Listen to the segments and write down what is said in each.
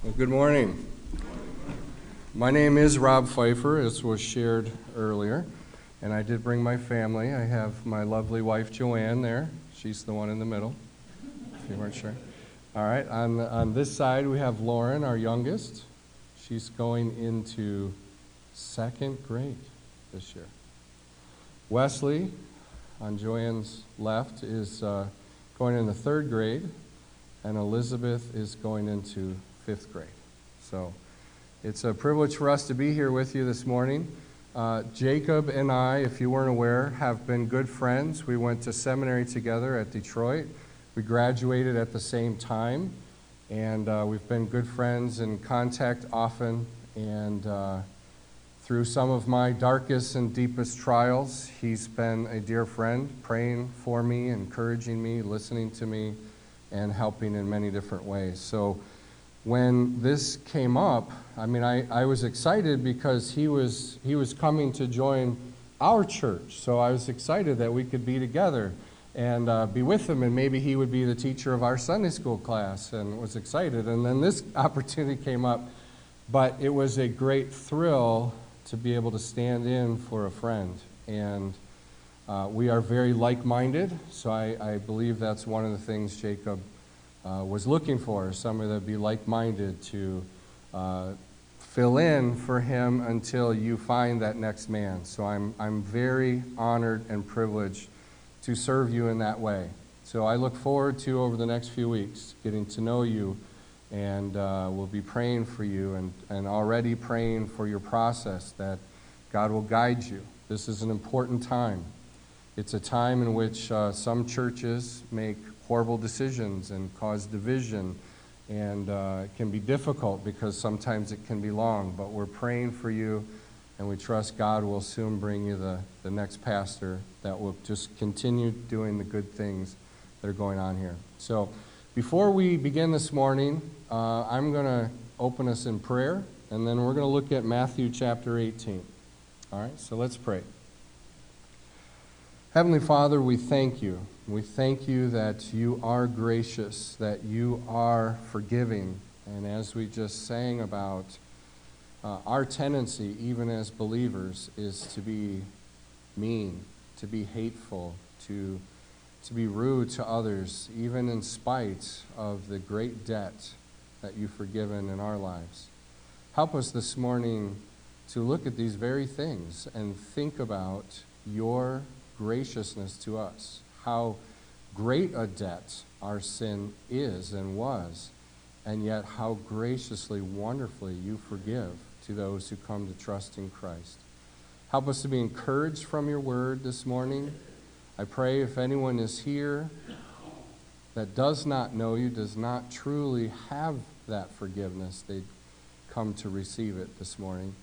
Well, good morning. My name is Rob Pfeiffer, as was shared earlier, and I did bring my family. I have my lovely wife Joanne there. She's the one in the middle, if you weren't sure. All right, on, on this side we have Lauren, our youngest. She's going into second grade this year. Wesley, on Joanne's left, is uh, going into third grade, and Elizabeth is going into fifth grade. So it's a privilege for us to be here with you this morning. Uh, Jacob and I, if you weren't aware, have been good friends. We went to seminary together at Detroit. We graduated at the same time, and uh, we've been good friends in contact often. And uh, through some of my darkest and deepest trials, he's been a dear friend, praying for me, encouraging me, listening to me, and helping in many different ways. So when this came up, I mean, I, I was excited because he was, he was coming to join our church. So I was excited that we could be together and uh, be with him, and maybe he would be the teacher of our Sunday school class, and was excited. And then this opportunity came up, but it was a great thrill to be able to stand in for a friend. And uh, we are very like minded, so I, I believe that's one of the things Jacob uh, was looking for somebody that would be like minded to uh, fill in for him until you find that next man. So I'm, I'm very honored and privileged to serve you in that way. So I look forward to, over the next few weeks, getting to know you, and uh, we'll be praying for you and, and already praying for your process that God will guide you. This is an important time. It's a time in which uh, some churches make horrible decisions and cause division. And uh, it can be difficult because sometimes it can be long. But we're praying for you, and we trust God will soon bring you the, the next pastor that will just continue doing the good things that are going on here. So before we begin this morning, uh, I'm going to open us in prayer, and then we're going to look at Matthew chapter 18. All right, so let's pray. Heavenly Father, we thank you. We thank you that you are gracious, that you are forgiving. And as we just sang about, uh, our tendency, even as believers, is to be mean, to be hateful, to, to be rude to others, even in spite of the great debt that you've forgiven in our lives. Help us this morning to look at these very things and think about your graciousness to us, how great a debt our sin is and was, and yet how graciously, wonderfully you forgive to those who come to trust in Christ. Help us to be encouraged from your word this morning. I pray if anyone is here that does not know you, does not truly have that forgiveness, they come to receive it this morning.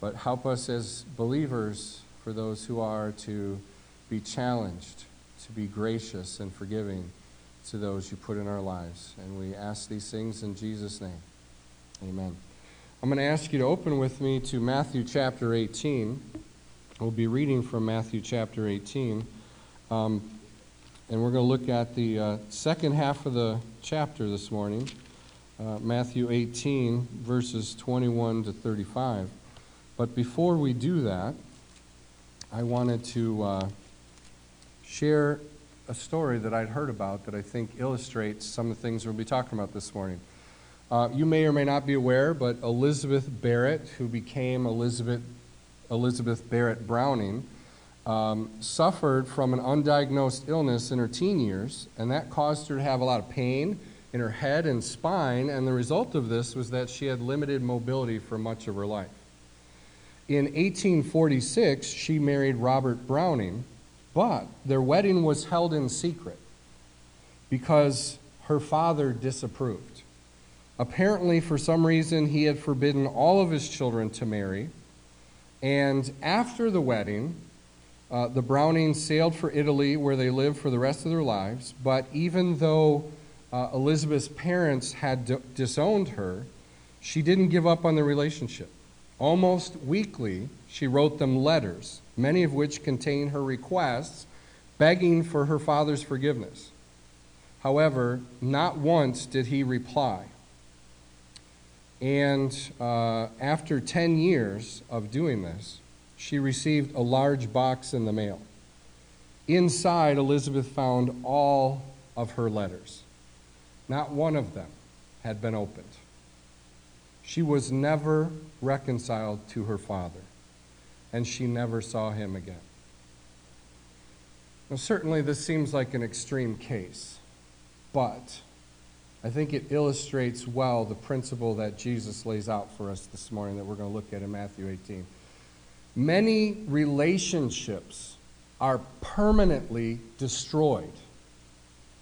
But help us as believers, for those who are, to be challenged to be gracious and forgiving to those you put in our lives. And we ask these things in Jesus' name. Amen. I'm going to ask you to open with me to Matthew chapter 18. We'll be reading from Matthew chapter 18. Um, and we're going to look at the uh, second half of the chapter this morning, uh, Matthew 18, verses 21 to 35. But before we do that, I wanted to. Uh, share a story that I'd heard about that I think illustrates some of the things we'll be talking about this morning. Uh, you may or may not be aware, but Elizabeth Barrett, who became Elizabeth, Elizabeth Barrett Browning, um, suffered from an undiagnosed illness in her teen years, and that caused her to have a lot of pain in her head and spine, and the result of this was that she had limited mobility for much of her life. In 1846, she married Robert Browning, but their wedding was held in secret because her father disapproved. Apparently, for some reason, he had forbidden all of his children to marry. And after the wedding, uh, the Brownings sailed for Italy, where they lived for the rest of their lives. But even though uh, Elizabeth's parents had d- disowned her, she didn't give up on the relationship. Almost weekly, she wrote them letters many of which contain her requests begging for her father's forgiveness. However, not once did he reply. And uh, after 10 years of doing this, she received a large box in the mail. Inside, Elizabeth found all of her letters. Not one of them had been opened. She was never reconciled to her father, and she never saw him again. Now, certainly, this seems like an extreme case, but I think it illustrates well the principle that Jesus lays out for us this morning that we're going to look at in Matthew 18. Many relationships are permanently destroyed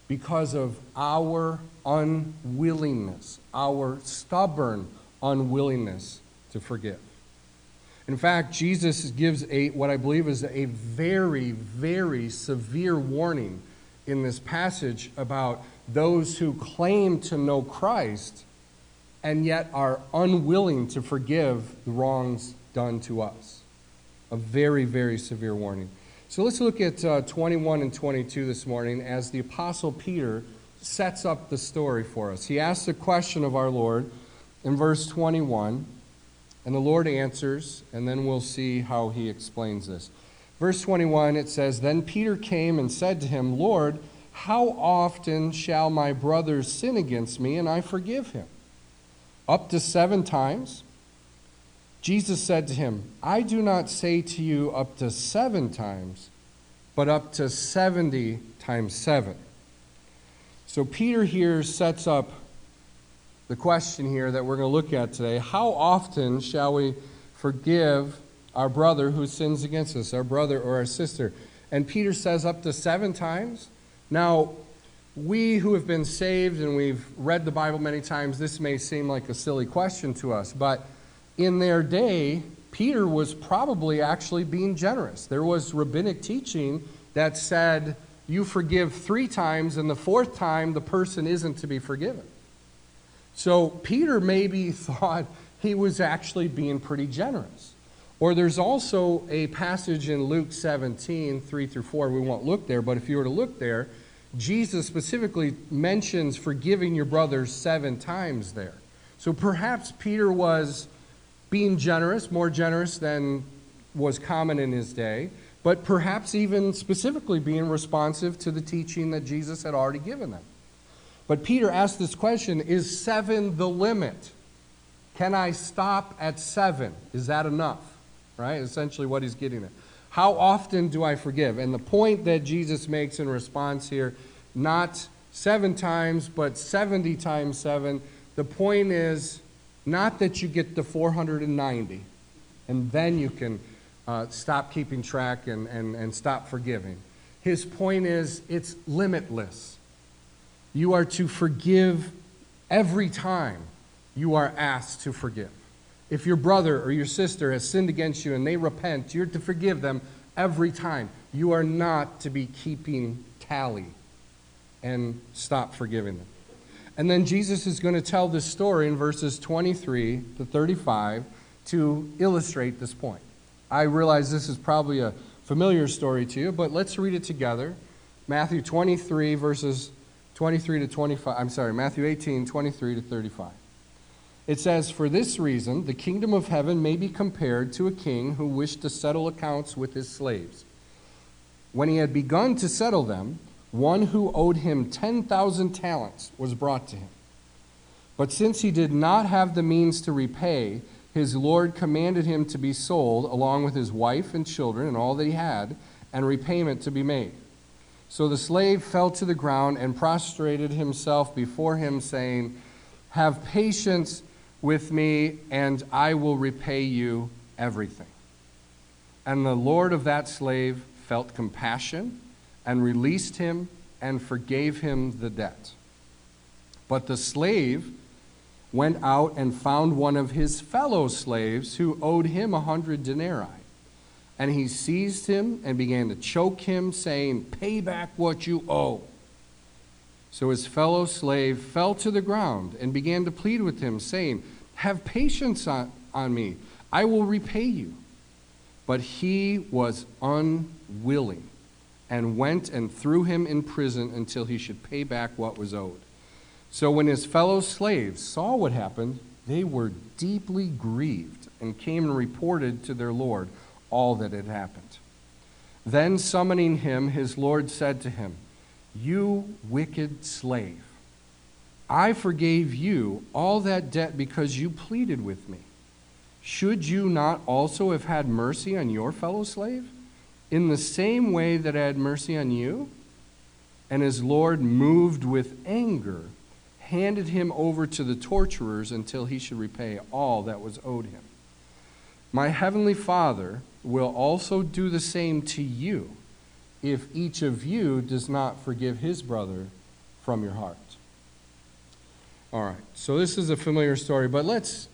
because of our unwillingness, our stubborn unwillingness to forgive. In fact, Jesus gives a what I believe is a very, very severe warning in this passage about those who claim to know Christ and yet are unwilling to forgive the wrongs done to us. A very, very severe warning. So let's look at uh, 21 and 22 this morning as the Apostle Peter sets up the story for us. He asks a question of our Lord in verse 21, and the Lord answers, and then we'll see how he explains this. Verse 21, it says, Then Peter came and said to him, Lord, how often shall my brother sin against me and I forgive him? Up to seven times? Jesus said to him, I do not say to you up to seven times, but up to 70 times seven. So Peter here sets up the question here that we're going to look at today. How often shall we forgive our brother who sins against us, our brother or our sister? And Peter says up to seven times. Now, we who have been saved and we've read the Bible many times, this may seem like a silly question to us, but in their day, Peter was probably actually being generous. There was rabbinic teaching that said, you forgive three times, and the fourth time, the person isn't to be forgiven. So Peter maybe thought he was actually being pretty generous. Or there's also a passage in Luke 17, 3 through 4. We won't look there, but if you were to look there, Jesus specifically mentions forgiving your brothers seven times there. So perhaps Peter was being generous, more generous than was common in his day, but perhaps even specifically being responsive to the teaching that Jesus had already given them. But Peter asked this question Is seven the limit? Can I stop at seven? Is that enough? Right? Essentially, what he's getting at. How often do I forgive? And the point that Jesus makes in response here, not seven times, but 70 times seven, the point is not that you get to 490 and then you can uh, stop keeping track and, and, and stop forgiving. His point is it's limitless. You are to forgive every time you are asked to forgive. If your brother or your sister has sinned against you and they repent, you're to forgive them every time. You are not to be keeping tally and stop forgiving them. And then Jesus is going to tell this story in verses 23 to 35 to illustrate this point. I realize this is probably a familiar story to you, but let's read it together. Matthew 23, verses 23 to 25. I'm sorry, Matthew 18, 23 to 35. It says, For this reason, the kingdom of heaven may be compared to a king who wished to settle accounts with his slaves. When he had begun to settle them, one who owed him 10,000 talents was brought to him. But since he did not have the means to repay, his Lord commanded him to be sold along with his wife and children and all that he had, and repayment to be made. So the slave fell to the ground and prostrated himself before him, saying, Have patience with me, and I will repay you everything. And the Lord of that slave felt compassion and released him and forgave him the debt. But the slave went out and found one of his fellow slaves who owed him a hundred denarii. And he seized him and began to choke him, saying, Pay back what you owe. So his fellow slave fell to the ground and began to plead with him, saying, Have patience on, on me, I will repay you. But he was unwilling and went and threw him in prison until he should pay back what was owed. So when his fellow slaves saw what happened, they were deeply grieved and came and reported to their Lord all that had happened. Then, summoning him, his Lord said to him, You wicked slave, I forgave you all that debt because you pleaded with me. Should you not also have had mercy on your fellow slave? In the same way that I had mercy on you? And his Lord, moved with anger, handed him over to the torturers until he should repay all that was owed him. My heavenly Father will also do the same to you if each of you does not forgive his brother from your heart. All right, so this is a familiar story, but let's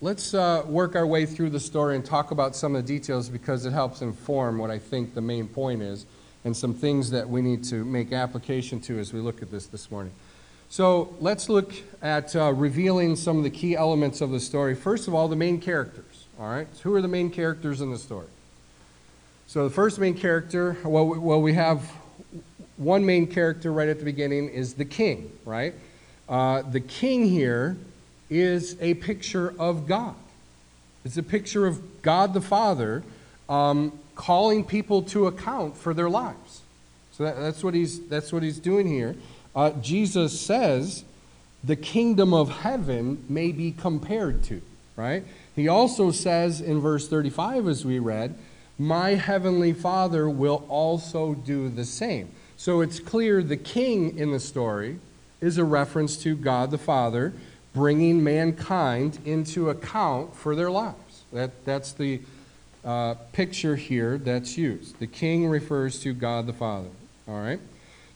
let's uh, work our way through the story and talk about some of the details because it helps inform what I think the main point is and some things that we need to make application to as we look at this this morning. So let's look at uh, revealing some of the key elements of the story. First of all, the main characters. All right, so who are the main characters in the story? So the first main character, well, well, we have one main character right at the beginning is the king, right? Uh, the king here is a picture of God. It's a picture of God the Father um, calling people to account for their lives. So that, that's, what he's, that's what he's doing here. Uh, Jesus says the kingdom of heaven may be compared to, right? He also says in verse 35, as we read, My heavenly Father will also do the same. So it's clear the king in the story is a reference to God the Father bringing mankind into account for their lives. That, that's the uh, picture here that's used. The king refers to God the Father. All right?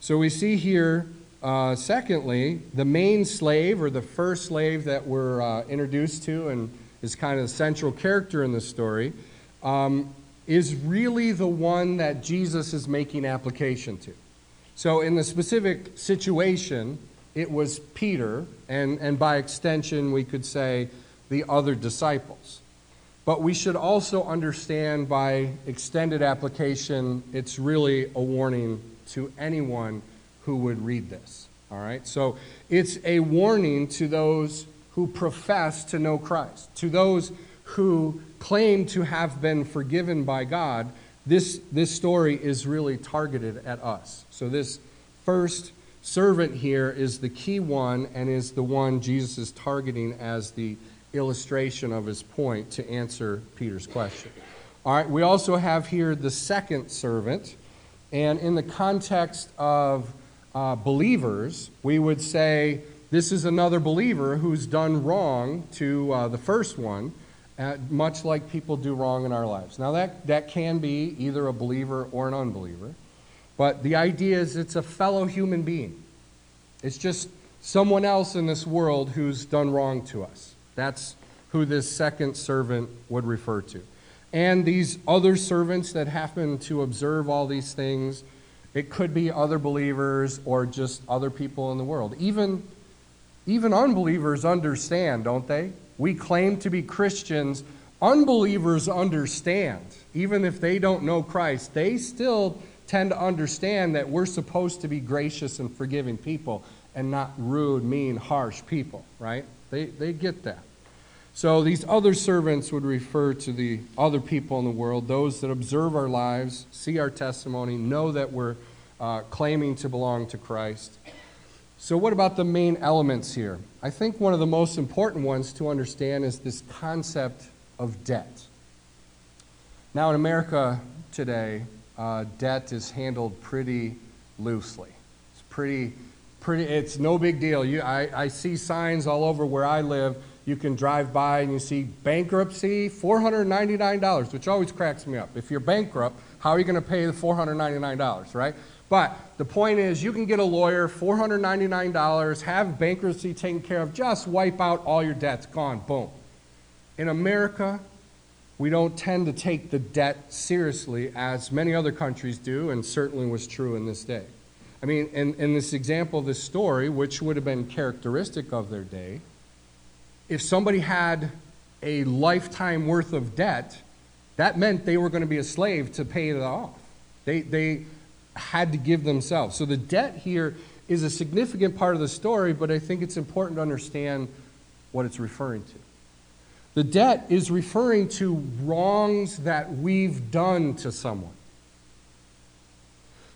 So we see here, uh, secondly, the main slave or the first slave that we're uh, introduced to and is kind of the central character in the story, um, is really the one that Jesus is making application to. So, in the specific situation, it was Peter, and, and by extension, we could say the other disciples. But we should also understand by extended application, it's really a warning to anyone who would read this. All right? So it's a warning to those who profess to know Christ, to those who claim to have been forgiven by God, this, this story is really targeted at us. So, this first servant here is the key one and is the one Jesus is targeting as the illustration of his point to answer Peter's question. All right, we also have here the second servant, and in the context of uh, believers, we would say this is another believer who's done wrong to uh, the first one, uh, much like people do wrong in our lives. Now, that, that can be either a believer or an unbeliever, but the idea is it's a fellow human being. It's just someone else in this world who's done wrong to us. That's who this second servant would refer to. And these other servants that happen to observe all these things, it could be other believers or just other people in the world. Even even unbelievers understand, don't they? We claim to be Christians. Unbelievers understand. Even if they don't know Christ, they still tend to understand that we're supposed to be gracious and forgiving people and not rude, mean, harsh people, right? They, they get that. So these other servants would refer to the other people in the world, those that observe our lives, see our testimony, know that we're uh, claiming to belong to Christ. So, what about the main elements here? I think one of the most important ones to understand is this concept of debt. Now, in America today, uh, debt is handled pretty loosely. It's pretty, pretty. It's no big deal. You, I, I see signs all over where I live. You can drive by and you see bankruptcy, $499, which always cracks me up. If you're bankrupt, how are you going to pay the $499, right? But the point is, you can get a lawyer, $499, have bankruptcy taken care of, just wipe out all your debts, gone, boom. In America, we don't tend to take the debt seriously as many other countries do, and certainly was true in this day. I mean, in, in this example, this story, which would have been characteristic of their day, if somebody had a lifetime worth of debt, that meant they were going to be a slave to pay it off. They, they, had to give themselves. So the debt here is a significant part of the story, but I think it's important to understand what it's referring to. The debt is referring to wrongs that we've done to someone.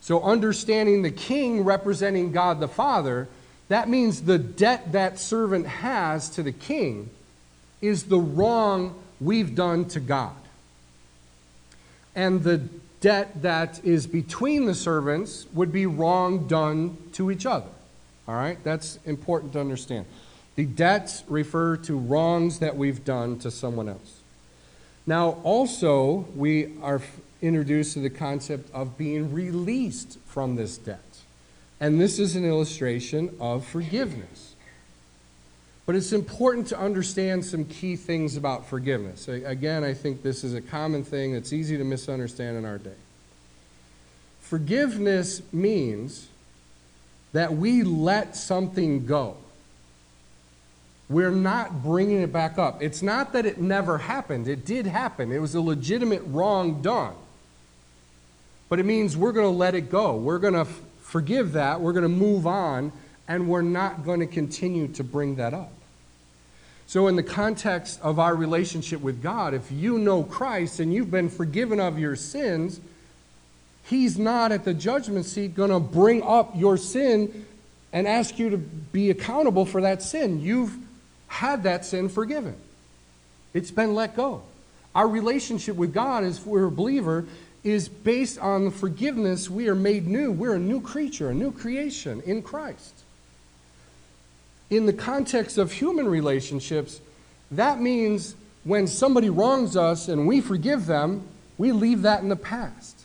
So, understanding the king representing God the Father, that means the debt that servant has to the king is the wrong we've done to God. And the debt that is between the servants would be wrong done to each other. All right? That's important to understand. The debts refer to wrongs that we've done to someone else. Now, also, we are introduced to the concept of being released from this debt. And this is an illustration of forgiveness. But it's important to understand some key things about forgiveness. Again, I think this is a common thing that's easy to misunderstand in our day. Forgiveness means that we let something go. We're not bringing it back up. It's not that it never happened, it did happen. It was a legitimate wrong done. But it means we're going to let it go. We're going to forgive that. We're going to move on, and we're not going to continue to bring that up. So, in the context of our relationship with God, if you know Christ and you've been forgiven of your sins, He's not at the judgment seat going to bring up your sin and ask you to be accountable for that sin. You've had that sin forgiven, it's been let go. Our relationship with God, as we're a believer, is based on the forgiveness. We are made new. We're a new creature, a new creation in Christ. In the context of human relationships, that means when somebody wrongs us and we forgive them, we leave that in the past.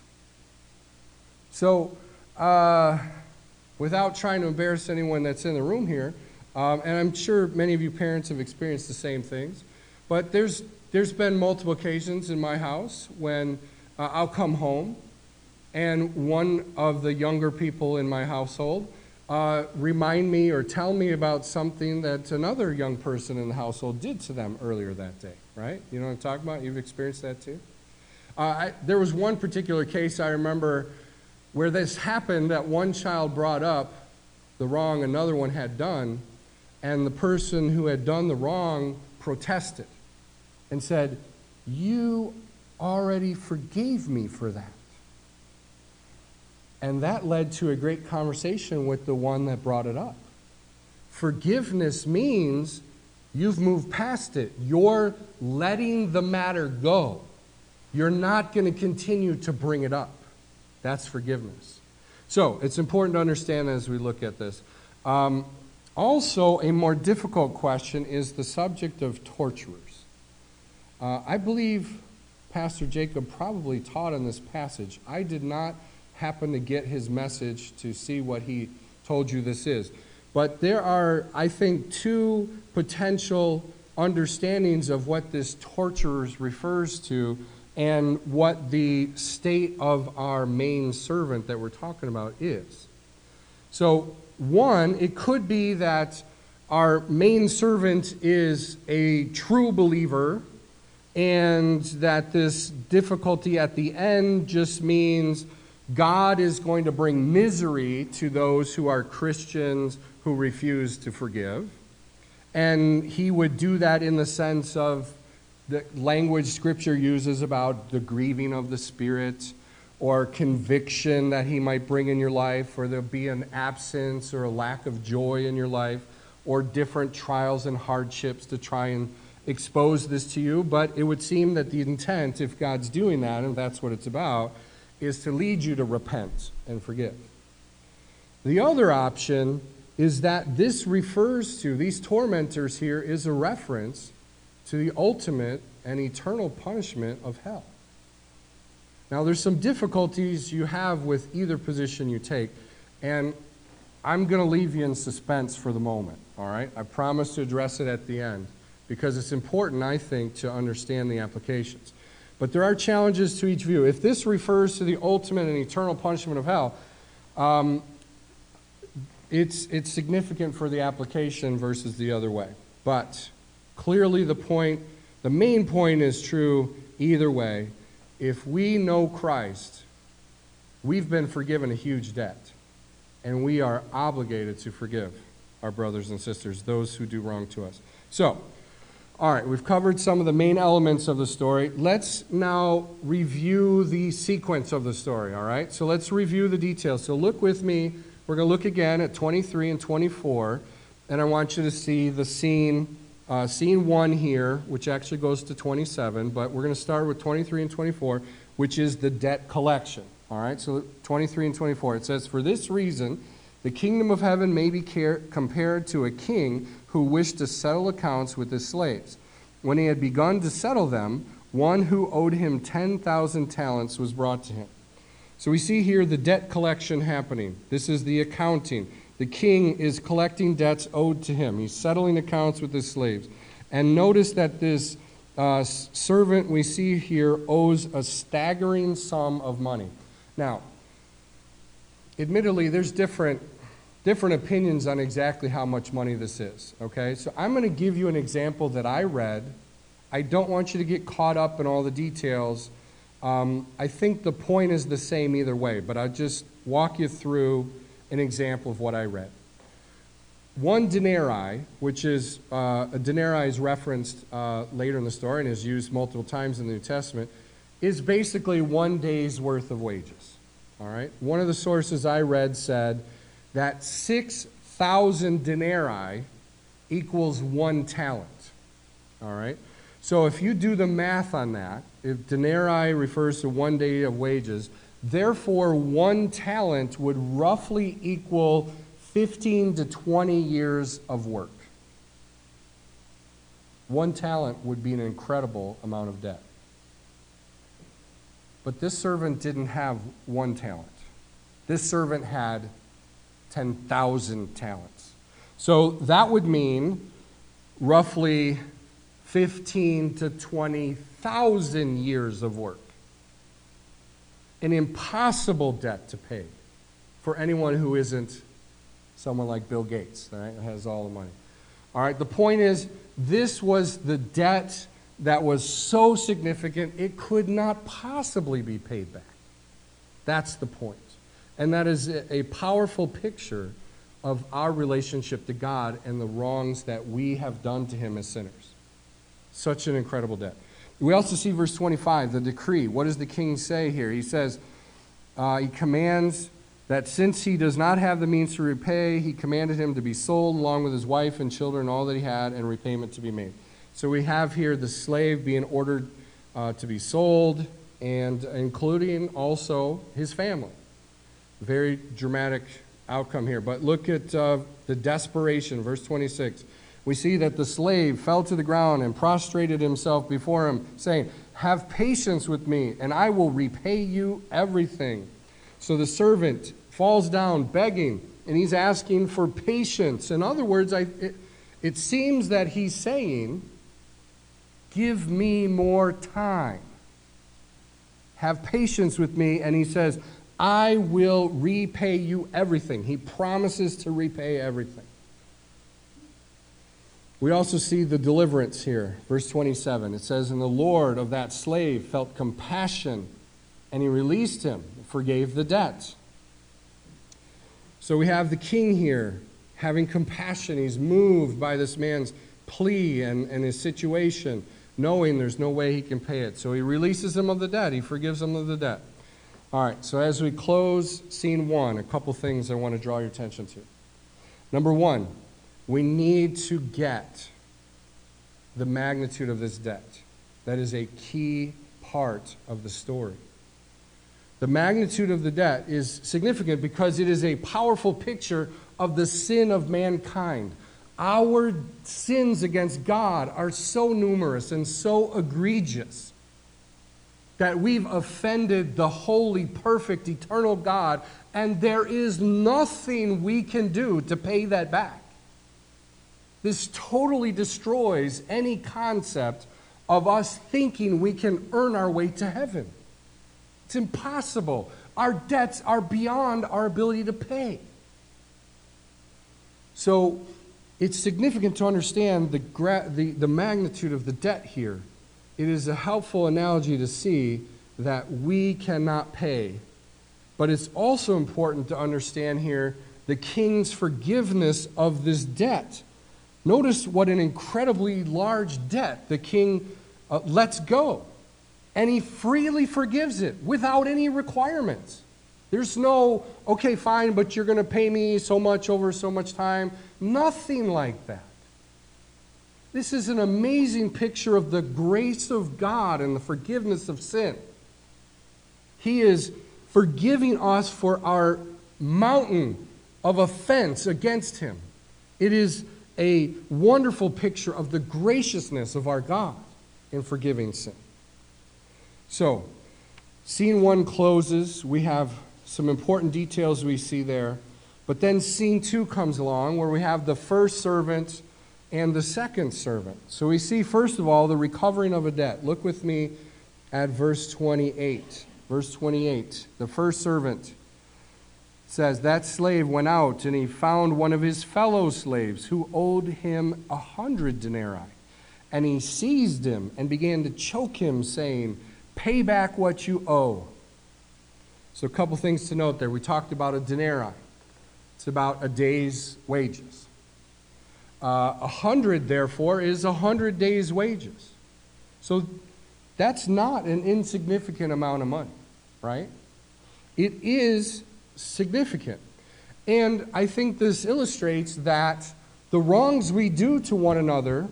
So, uh, without trying to embarrass anyone that's in the room here, um, and I'm sure many of you parents have experienced the same things, but there's, there's been multiple occasions in my house when uh, I'll come home and one of the younger people in my household uh, remind me or tell me about something that another young person in the household did to them earlier that day, right? You know what I'm talking about? You've experienced that too? Uh, I, there was one particular case I remember where this happened that one child brought up the wrong another one had done, and the person who had done the wrong protested and said, You already forgave me for that. And that led to a great conversation with the one that brought it up. Forgiveness means you've moved past it. You're letting the matter go. You're not going to continue to bring it up. That's forgiveness. So it's important to understand as we look at this. Um, also, a more difficult question is the subject of torturers. Uh, I believe Pastor Jacob probably taught in this passage. I did not happen to get his message to see what he told you this is. But there are, I think, two potential understandings of what this torturers refers to and what the state of our main servant that we're talking about is. So, one, it could be that our main servant is a true believer, and that this difficulty at the end just means God is going to bring misery to those who are Christians who refuse to forgive. And he would do that in the sense of the language Scripture uses about the grieving of the Spirit or conviction that He might bring in your life, or there'll be an absence or a lack of joy in your life, or different trials and hardships to try and expose this to you. But it would seem that the intent, if God's doing that, and that's what it's about, is to lead you to repent and forgive. The other option is that this refers to, these tormentors here is a reference to the ultimate and eternal punishment of hell. Now, there's some difficulties you have with either position you take, and I'm going to leave you in suspense for the moment, all right? I promise to address it at the end because it's important, I think, to understand the applications. But there are challenges to each view. If this refers to the ultimate and eternal punishment of hell, um, it's, it's significant for the application versus the other way. But Clearly, the point, the main point is true either way. If we know Christ, we've been forgiven a huge debt, and we are obligated to forgive our brothers and sisters, those who do wrong to us. So, all right, we've covered some of the main elements of the story. Let's now review the sequence of the story, all right? So let's review the details. So look with me. We're going to look again at 23 and 24, and I want you to see the scene, uh, scene one here, which actually goes to 27, but we're going to start with 23 and 24, which is the debt collection, all right? So 23 and 24, it says, For this reason, the kingdom of heaven may be compared to a king who wished to settle accounts with his slaves. When he had begun to settle them, one who owed him 10,000 talents was brought to him. So we see here the debt collection happening. This is the accounting. The king is collecting debts owed to him, he's settling accounts with his slaves. And notice that this uh, servant we see here owes a staggering sum of money. Now, admittedly, there's different different opinions on exactly how much money this is. Okay? So I'm going to give you an example that I read. I don't want you to get caught up in all the details. Um, I think the point is the same either way, but I'll just walk you through an example of what I read. One denarii, which is uh, a denarii is referenced uh, later in the story and is used multiple times in the New Testament, is basically one day's worth of wages. All right? One of the sources I read said that 6,000 denarii equals one talent. All right? So if you do the math on that, if denarii refers to one day of wages, therefore one talent would roughly equal 15 to 20 years of work. One talent would be an incredible amount of debt. But this servant didn't have one talent. This servant had 10,000 talents. So that would mean roughly 15 to 20,000 years of work. An impossible debt to pay for anyone who isn't someone like Bill Gates, right, has all the money. All right, the point is, this was the debt that was so significant it could not possibly be paid back. That's the point. And that is a powerful picture of our relationship to God and the wrongs that we have done to Him as sinners. Such an incredible debt. We also see verse 25, the decree. What does the king say here? He says, uh, He commands that since he does not have the means to repay, he commanded him to be sold along with his wife and children, all that he had, and repayment to be made. So we have here the slave being ordered uh, to be sold, and including also his family. Very dramatic outcome here. But look at uh, the desperation, verse 26. We see that the slave fell to the ground and prostrated himself before him, saying, Have patience with me, and I will repay you everything. So the servant falls down begging, and he's asking for patience. In other words, I, it, it seems that he's saying, Give me more time. Have patience with me. And he says, I will repay you everything. He promises to repay everything. We also see the deliverance here. Verse 27. It says, And the Lord of that slave felt compassion, and he released him, forgave the debt. So we have the king here having compassion. He's moved by this man's plea and, and his situation, knowing there's no way he can pay it. So he releases him of the debt, he forgives him of the debt. All right, so as we close scene one, a couple things I want to draw your attention to. Number one, we need to get the magnitude of this debt. That is a key part of the story. The magnitude of the debt is significant because it is a powerful picture of the sin of mankind. Our sins against God are so numerous and so egregious that we've offended the holy, perfect, eternal God, and there is nothing we can do to pay that back. This totally destroys any concept of us thinking we can earn our way to heaven. It's impossible. Our debts are beyond our ability to pay. So it's significant to understand the, gra- the, the magnitude of the debt here it is a helpful analogy to see that we cannot pay. But it's also important to understand here the king's forgiveness of this debt. Notice what an incredibly large debt the king uh, lets go. And he freely forgives it without any requirements. There's no, okay, fine, but you're going to pay me so much over so much time. Nothing like that. This is an amazing picture of the grace of God and the forgiveness of sin. He is forgiving us for our mountain of offense against Him. It is a wonderful picture of the graciousness of our God in forgiving sin. So, scene one closes. We have some important details we see there. But then scene two comes along where we have the first servant and the second servant. So we see, first of all, the recovering of a debt. Look with me at verse 28. Verse 28. The first servant says, That slave went out and he found one of his fellow slaves who owed him a hundred denarii. And he seized him and began to choke him, saying, Pay back what you owe. So, a couple things to note there. We talked about a denarii, it's about a day's wages. Uh, a hundred, therefore, is a hundred days' wages. So, that's not an insignificant amount of money, right? It is significant. And I think this illustrates that the wrongs we do to one another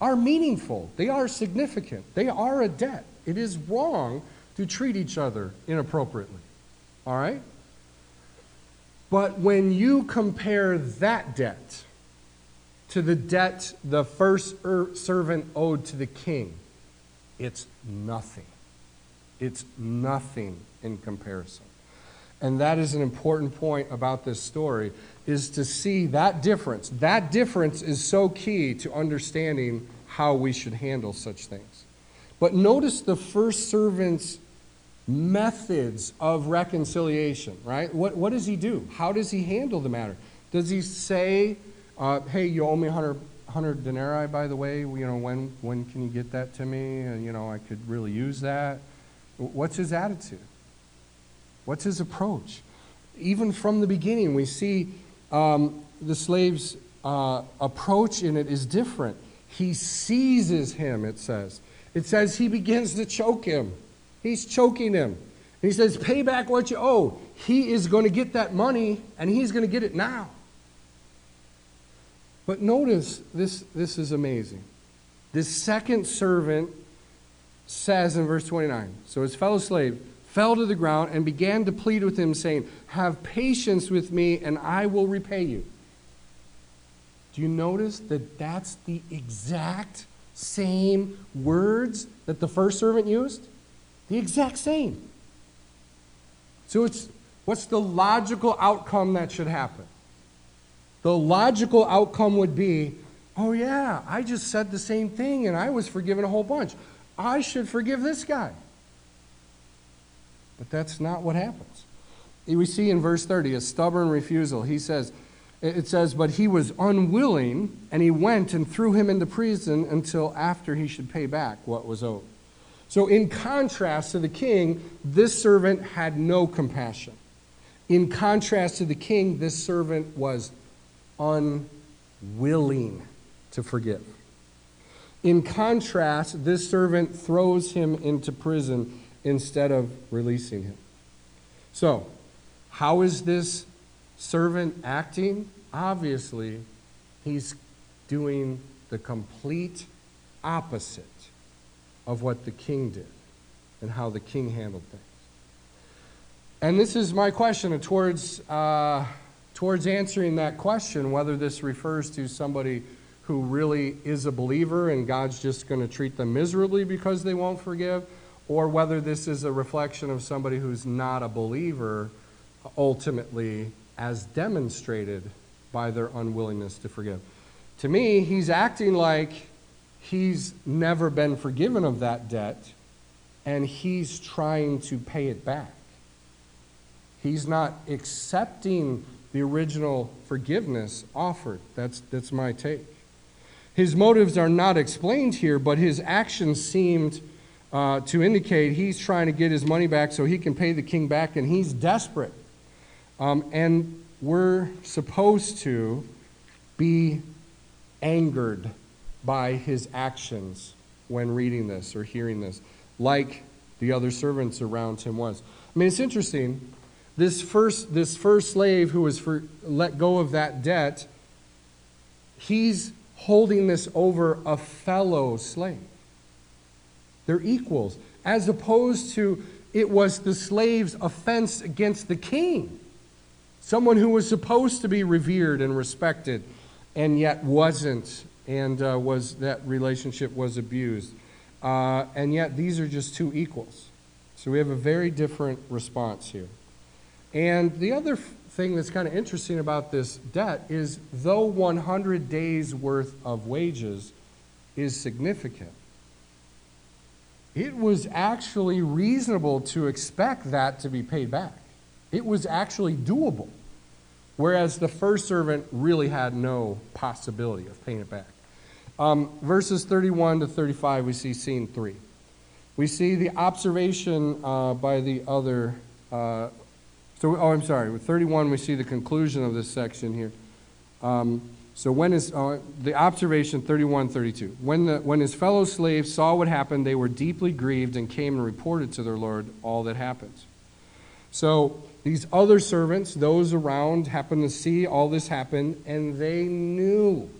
are meaningful, they are significant, they are a debt. It is wrong to treat each other inappropriately. All right? But when you compare that debt to the debt the first er, servant owed to the king, it's nothing. It's nothing in comparison. And that is an important point about this story is to see that difference. That difference is so key to understanding how we should handle such things. But notice the first servant's methods of reconciliation, right? What, what does he do? How does he handle the matter? Does he say, uh, hey, you owe me 100, 100 denarii, by the way? You know, when, when can you get that to me? Uh, you know, I could really use that. What's his attitude? What's his approach? Even from the beginning, we see um, the slave's uh, approach in it is different. He seizes him, it says. It says he begins to choke him. He's choking him. And he says, Pay back what you owe. He is going to get that money, and he's going to get it now. But notice this, this is amazing. This second servant says in verse 29 So his fellow slave fell to the ground and began to plead with him, saying, Have patience with me, and I will repay you. Do you notice that that's the exact same words that the first servant used? The exact same. So it's what's the logical outcome that should happen? The logical outcome would be, oh yeah, I just said the same thing and I was forgiven a whole bunch. I should forgive this guy. But that's not what happens. We see in verse 30 a stubborn refusal. He says, it says, but he was unwilling, and he went and threw him into prison until after he should pay back what was owed. So, in contrast to the king, this servant had no compassion. In contrast to the king, this servant was unwilling to forgive. In contrast, this servant throws him into prison instead of releasing him. So, how is this servant acting? Obviously, he's doing the complete opposite of what the king did and how the king handled things. And this is my question towards, uh, towards answering that question whether this refers to somebody who really is a believer and God's just going to treat them miserably because they won't forgive or whether this is a reflection of somebody who's not a believer, ultimately, as demonstrated by their unwillingness to forgive. To me, he's acting like he's never been forgiven of that debt and he's trying to pay it back. He's not accepting the original forgiveness offered. That's, that's my take. His motives are not explained here, but his actions seemed uh, to indicate he's trying to get his money back so he can pay the king back, and he's desperate. Um, and we're supposed to be angered by his actions when reading this or hearing this, like the other servants around him was. I mean, it's interesting. This first, this first slave who was for, let go of that debt, he's holding this over a fellow slave. They're equals, as opposed to it was the slave's offense against the king, someone who was supposed to be revered and respected, and yet wasn't, and uh, was that relationship was abused. Uh, and yet these are just two equals. So we have a very different response here. And the other thing that's kind of interesting about this debt is though 100 days worth of wages is significant, it was actually reasonable to expect that to be paid back. It was actually doable. Whereas the first servant really had no possibility of paying it back. Um, verses 31 to 35, we see scene three. We see the observation uh, by the other. Uh, so, oh, I'm sorry. With 31, we see the conclusion of this section here. Um, so when is uh, the observation 31 32 when, the, when his fellow slaves saw what happened they were deeply grieved and came and reported to their lord all that happened. So these other servants those around happened to see all this happen and they knew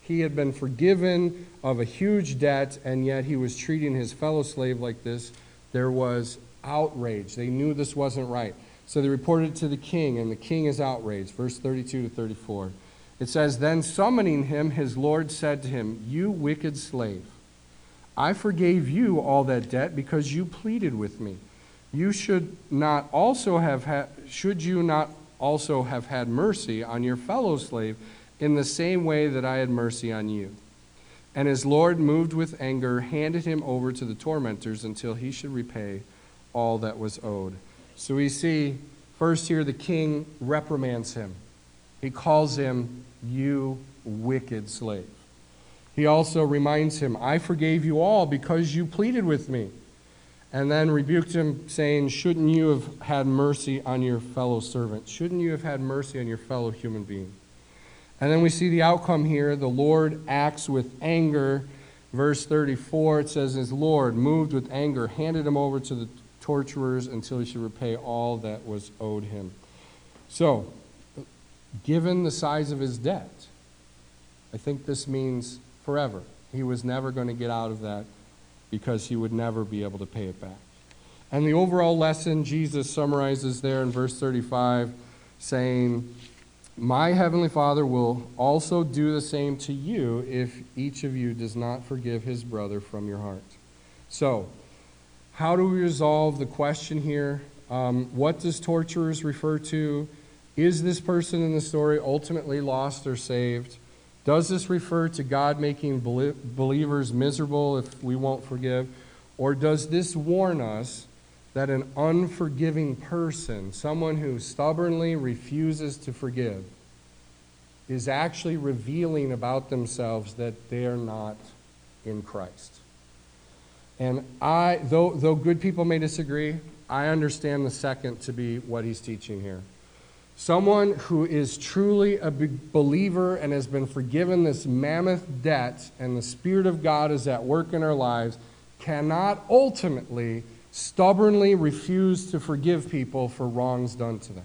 he had been forgiven of a huge debt and yet he was treating his fellow slave like this. There was outrage. They knew this wasn't right so they reported to the king and the king is outraged verse 32 to 34 it says, Then summoning him, his Lord said to him, You wicked slave, I forgave you all that debt because you pleaded with me. You should not also have had, should you not also have had mercy on your fellow slave in the same way that I had mercy on you? And his Lord, moved with anger, handed him over to the tormentors until he should repay all that was owed. So we see first here the king reprimands him. He calls him you wicked slave. He also reminds him, I forgave you all because you pleaded with me. And then rebuked him, saying, Shouldn't you have had mercy on your fellow servant? Shouldn't you have had mercy on your fellow human being? And then we see the outcome here. The Lord acts with anger. Verse 34, it says, His Lord, moved with anger, handed him over to the torturers until he should repay all that was owed him. So, given the size of his debt. I think this means forever. He was never going to get out of that because he would never be able to pay it back. And the overall lesson Jesus summarizes there in verse 35, saying, My heavenly Father will also do the same to you if each of you does not forgive his brother from your heart. So, how do we resolve the question here? Um, what does torturers refer to? Is this person in the story ultimately lost or saved? Does this refer to God making believers miserable if we won't forgive? Or does this warn us that an unforgiving person, someone who stubbornly refuses to forgive, is actually revealing about themselves that they're not in Christ? And I, though, though good people may disagree, I understand the second to be what he's teaching here. Someone who is truly a believer and has been forgiven this mammoth debt, and the Spirit of God is at work in our lives, cannot ultimately stubbornly refuse to forgive people for wrongs done to them.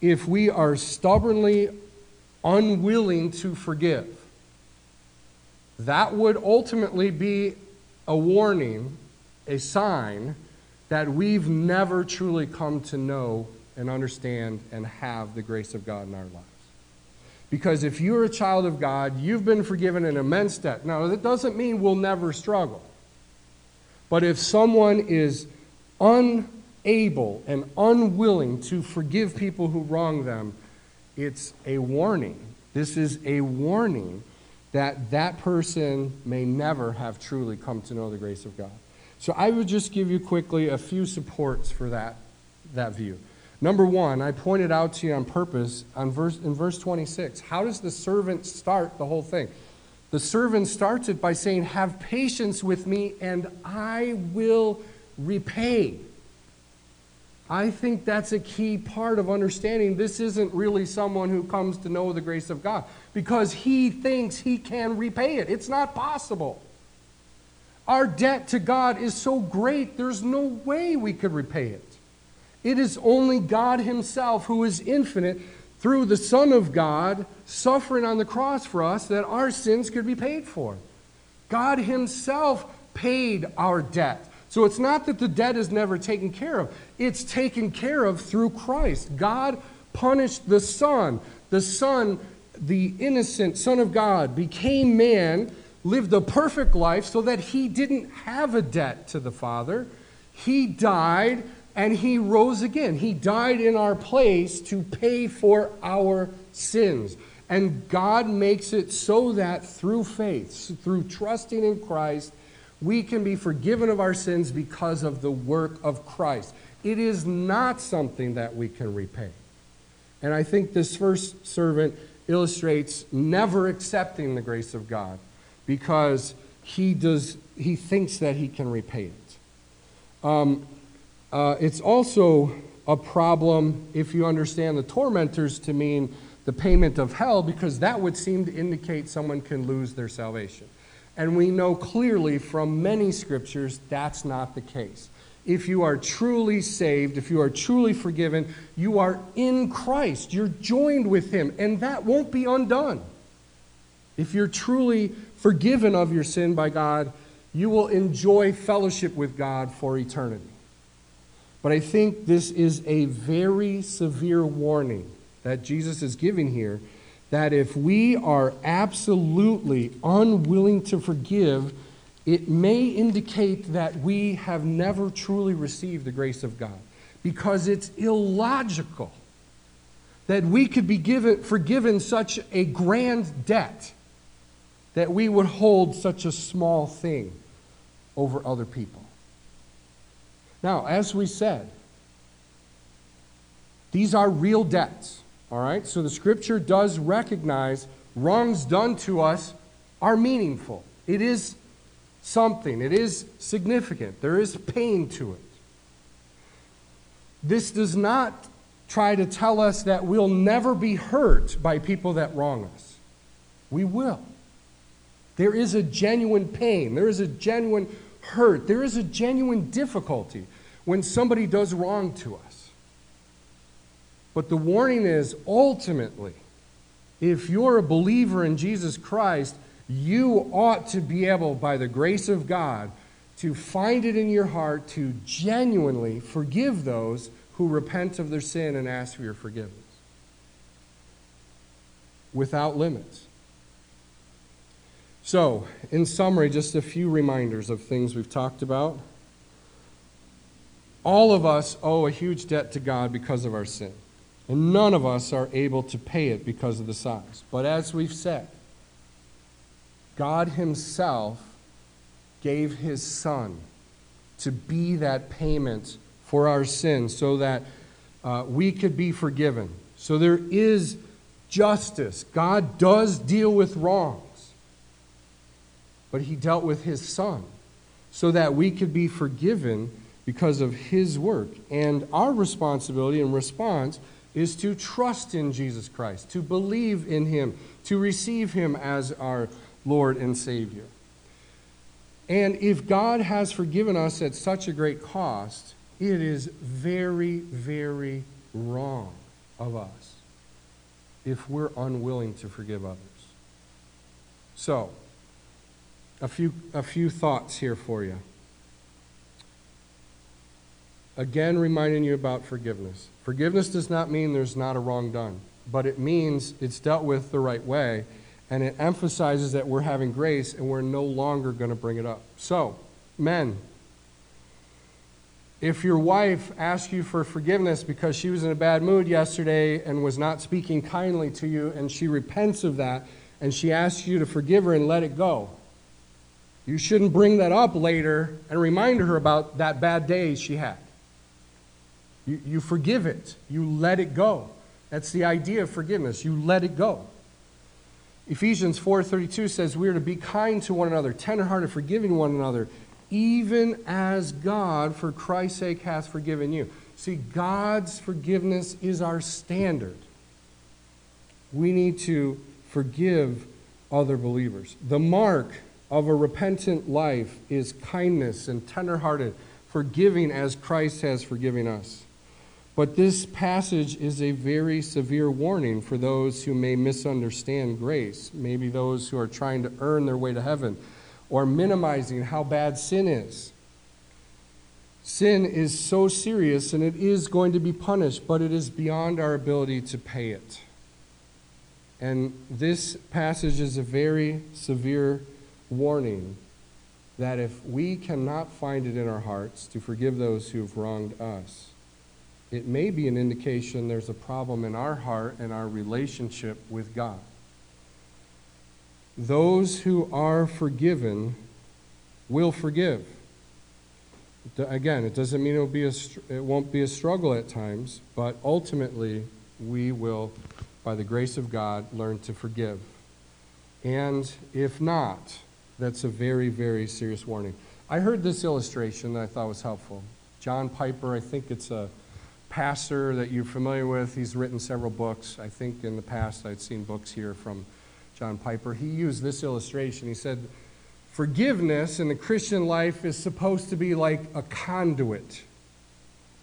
If we are stubbornly unwilling to forgive, that would ultimately be a warning, a sign that we've never truly come to know and understand and have the grace of God in our lives. Because if you're a child of God, you've been forgiven an immense debt. Now, that doesn't mean we'll never struggle. But if someone is unable and unwilling to forgive people who wrong them, it's a warning. This is a warning that that person may never have truly come to know the grace of God. So I would just give you quickly a few supports for that, that view. Number one, I pointed out to you on purpose on verse, in verse 26. How does the servant start the whole thing? The servant starts it by saying, Have patience with me, and I will repay. I think that's a key part of understanding this isn't really someone who comes to know the grace of God because he thinks he can repay it. It's not possible. Our debt to God is so great, there's no way we could repay it. It is only God Himself, who is infinite, through the Son of God suffering on the cross for us, that our sins could be paid for. God Himself paid our debt. So it's not that the debt is never taken care of, it's taken care of through Christ. God punished the Son. The Son, the innocent Son of God, became man, lived a perfect life so that he didn't have a debt to the Father. He died and he rose again. He died in our place to pay for our sins. And God makes it so that through faith, through trusting in Christ, we can be forgiven of our sins because of the work of Christ. It is not something that we can repay. And I think this first servant illustrates never accepting the grace of God because he, does, he thinks that he can repay it. Um, uh, it's also a problem if you understand the tormentors to mean the payment of hell, because that would seem to indicate someone can lose their salvation. And we know clearly from many scriptures that's not the case. If you are truly saved, if you are truly forgiven, you are in Christ. You're joined with Him, and that won't be undone. If you're truly forgiven of your sin by God, you will enjoy fellowship with God for eternity. But I think this is a very severe warning that Jesus is giving here that if we are absolutely unwilling to forgive, it may indicate that we have never truly received the grace of God because it's illogical that we could be given, forgiven such a grand debt that we would hold such a small thing over other people. Now, as we said, these are real debts. All right? So the scripture does recognize wrongs done to us are meaningful. It is something, it is significant. There is pain to it. This does not try to tell us that we'll never be hurt by people that wrong us. We will. There is a genuine pain, there is a genuine hurt, there is a genuine difficulty when somebody does wrong to us. But the warning is ultimately, if you're a believer in Jesus Christ, you ought to be able, by the grace of God, to find it in your heart to genuinely forgive those who repent of their sin and ask for your forgiveness. Without limits. So, in summary, just a few reminders of things we've talked about. All of us owe a huge debt to God because of our sin. And none of us are able to pay it because of the size. But as we've said, God Himself gave His Son to be that payment for our sins so that uh, we could be forgiven. So there is justice. God does deal with wrongs. But He dealt with His Son so that we could be forgiven because of His work. And our responsibility and response is to trust in Jesus Christ, to believe in Him, to receive Him as our Lord and Savior. And if God has forgiven us at such a great cost, it is very, very wrong of us if we're unwilling to forgive others. So, a few, a few thoughts here for you. Again, reminding you about forgiveness. Forgiveness does not mean there's not a wrong done, but it means it's dealt with the right way, and it emphasizes that we're having grace and we're no longer going to bring it up. So, men, if your wife asks you for forgiveness because she was in a bad mood yesterday and was not speaking kindly to you, and she repents of that, and she asks you to forgive her and let it go, you shouldn't bring that up later and remind her about that bad day she had. You, you forgive it, you let it go. That's the idea of forgiveness. You let it go. Ephesians 4:32 says we are to be kind to one another, tenderhearted, forgiving one another, even as God for Christ's sake hath forgiven you. See, God's forgiveness is our standard. We need to forgive other believers. The mark of a repentant life is kindness and tenderhearted, forgiving as Christ has forgiven us. But this passage is a very severe warning for those who may misunderstand grace, maybe those who are trying to earn their way to heaven or minimizing how bad sin is. Sin is so serious and it is going to be punished, but it is beyond our ability to pay it. And this passage is a very severe warning that if we cannot find it in our hearts to forgive those who have wronged us, it may be an indication there's a problem in our heart and our relationship with God. Those who are forgiven will forgive. Again, it doesn't mean it, will be a, it won't be a struggle at times, but ultimately we will, by the grace of God, learn to forgive. And if not, that's a very, very serious warning. I heard this illustration that I thought was helpful. John Piper, I think it's a pastor that you're familiar with. He's written several books. I think in the past I'd seen books here from John Piper. He used this illustration. He said, Forgiveness in the Christian life is supposed to be like a conduit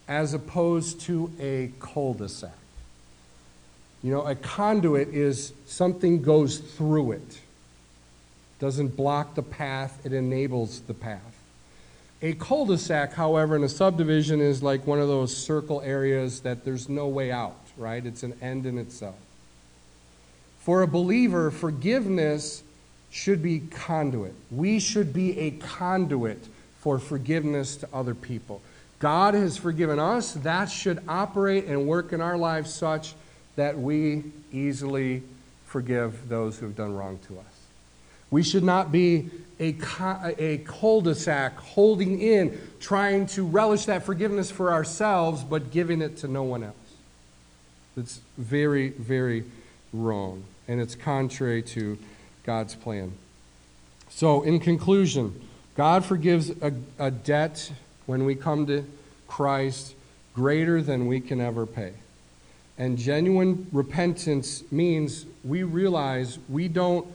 as opposed to a cul de sac. You know, a conduit is something goes through it. Doesn't block the path, it enables the path. A cul de sac, however, in a subdivision is like one of those circle areas that there's no way out, right? It's an end in itself. For a believer, forgiveness should be conduit. We should be a conduit for forgiveness to other people. God has forgiven us. That should operate and work in our lives such that we easily forgive those who have done wrong to us. We should not be a, a cul-de-sac holding in, trying to relish that forgiveness for ourselves, but giving it to no one else. It's very, very wrong, and it's contrary to God's plan. So, in conclusion, God forgives a, a debt when we come to Christ greater than we can ever pay. And genuine repentance means we realize we don't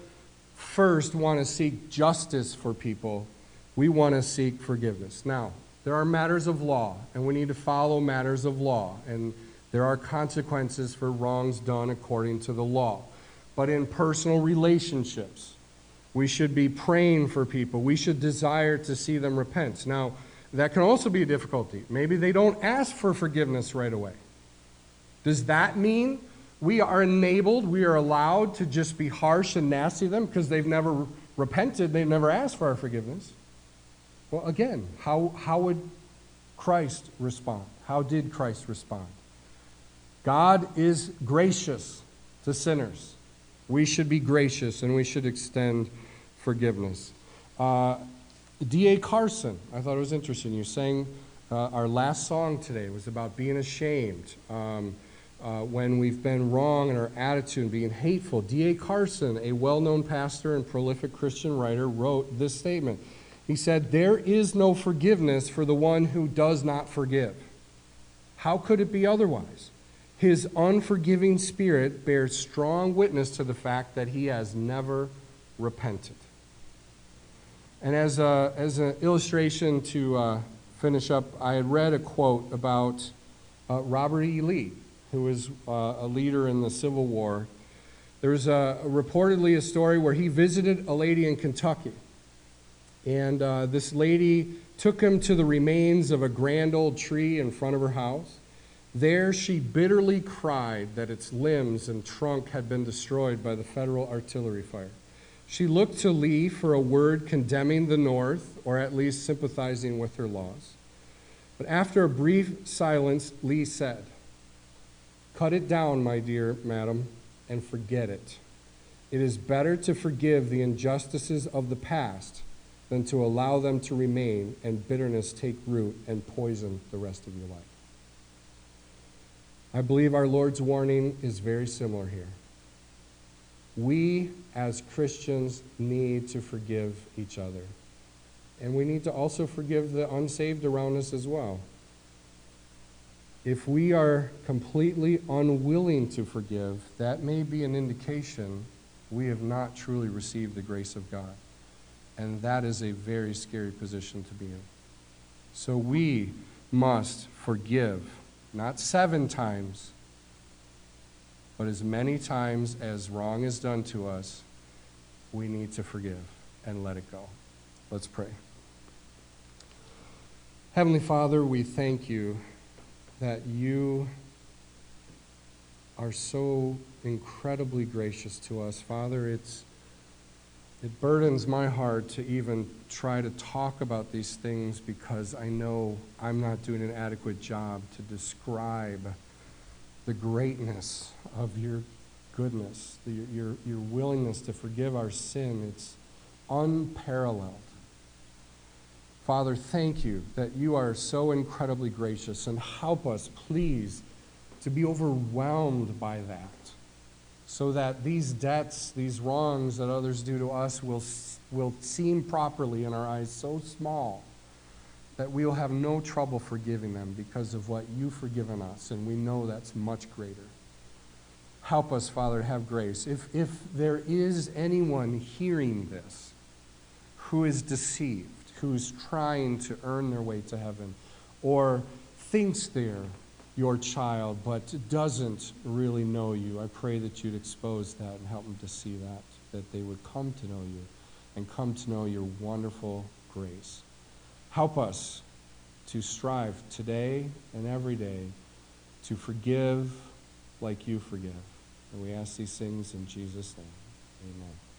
first want to seek justice for people, we want to seek forgiveness. Now, there are matters of law, and we need to follow matters of law, and there are consequences for wrongs done according to the law. But in personal relationships, we should be praying for people. We should desire to see them repent. Now, that can also be a difficulty. Maybe they don't ask for forgiveness right away. Does that mean we are enabled, we are allowed to just be harsh and nasty to them because they've never repented, they've never asked for our forgiveness. Well, again, how, how would Christ respond? How did Christ respond? God is gracious to sinners. We should be gracious and we should extend forgiveness. Uh, D.A. Carson, I thought it was interesting. You sang uh, our last song today was about being ashamed. Um, uh, when we've been wrong in our attitude being hateful. D.A. Carson, a well known pastor and prolific Christian writer, wrote this statement. He said, There is no forgiveness for the one who does not forgive. How could it be otherwise? His unforgiving spirit bears strong witness to the fact that he has never repented. And as, a, as an illustration to uh, finish up, I had read a quote about uh, Robert E. Lee who was uh, a leader in the Civil War. There's a, reportedly a story where he visited a lady in Kentucky. And uh, this lady took him to the remains of a grand old tree in front of her house. There, she bitterly cried that its limbs and trunk had been destroyed by the federal artillery fire. She looked to Lee for a word condemning the North, or at least sympathizing with her loss. But after a brief silence, Lee said, Cut it down, my dear madam, and forget it. It is better to forgive the injustices of the past than to allow them to remain and bitterness take root and poison the rest of your life. I believe our Lord's warning is very similar here. We, as Christians, need to forgive each other. And we need to also forgive the unsaved around us as well. If we are completely unwilling to forgive, that may be an indication we have not truly received the grace of God. And that is a very scary position to be in. So we must forgive, not seven times, but as many times as wrong is done to us, we need to forgive and let it go. Let's pray. Heavenly Father, we thank you that you are so incredibly gracious to us. Father, it's, it burdens my heart to even try to talk about these things because I know I'm not doing an adequate job to describe the greatness of your goodness, the, your, your willingness to forgive our sin. It's unparalleled. Father, thank you that you are so incredibly gracious and help us, please, to be overwhelmed by that so that these debts, these wrongs that others do to us will, will seem properly in our eyes so small that we will have no trouble forgiving them because of what you've forgiven us, and we know that's much greater. Help us, Father, to have grace. If, if there is anyone hearing this who is deceived, who's trying to earn their way to heaven, or thinks they're your child but doesn't really know you, I pray that you'd expose that and help them to see that, that they would come to know you and come to know your wonderful grace. Help us to strive today and every day to forgive like you forgive. And we ask these things in Jesus' name. Amen.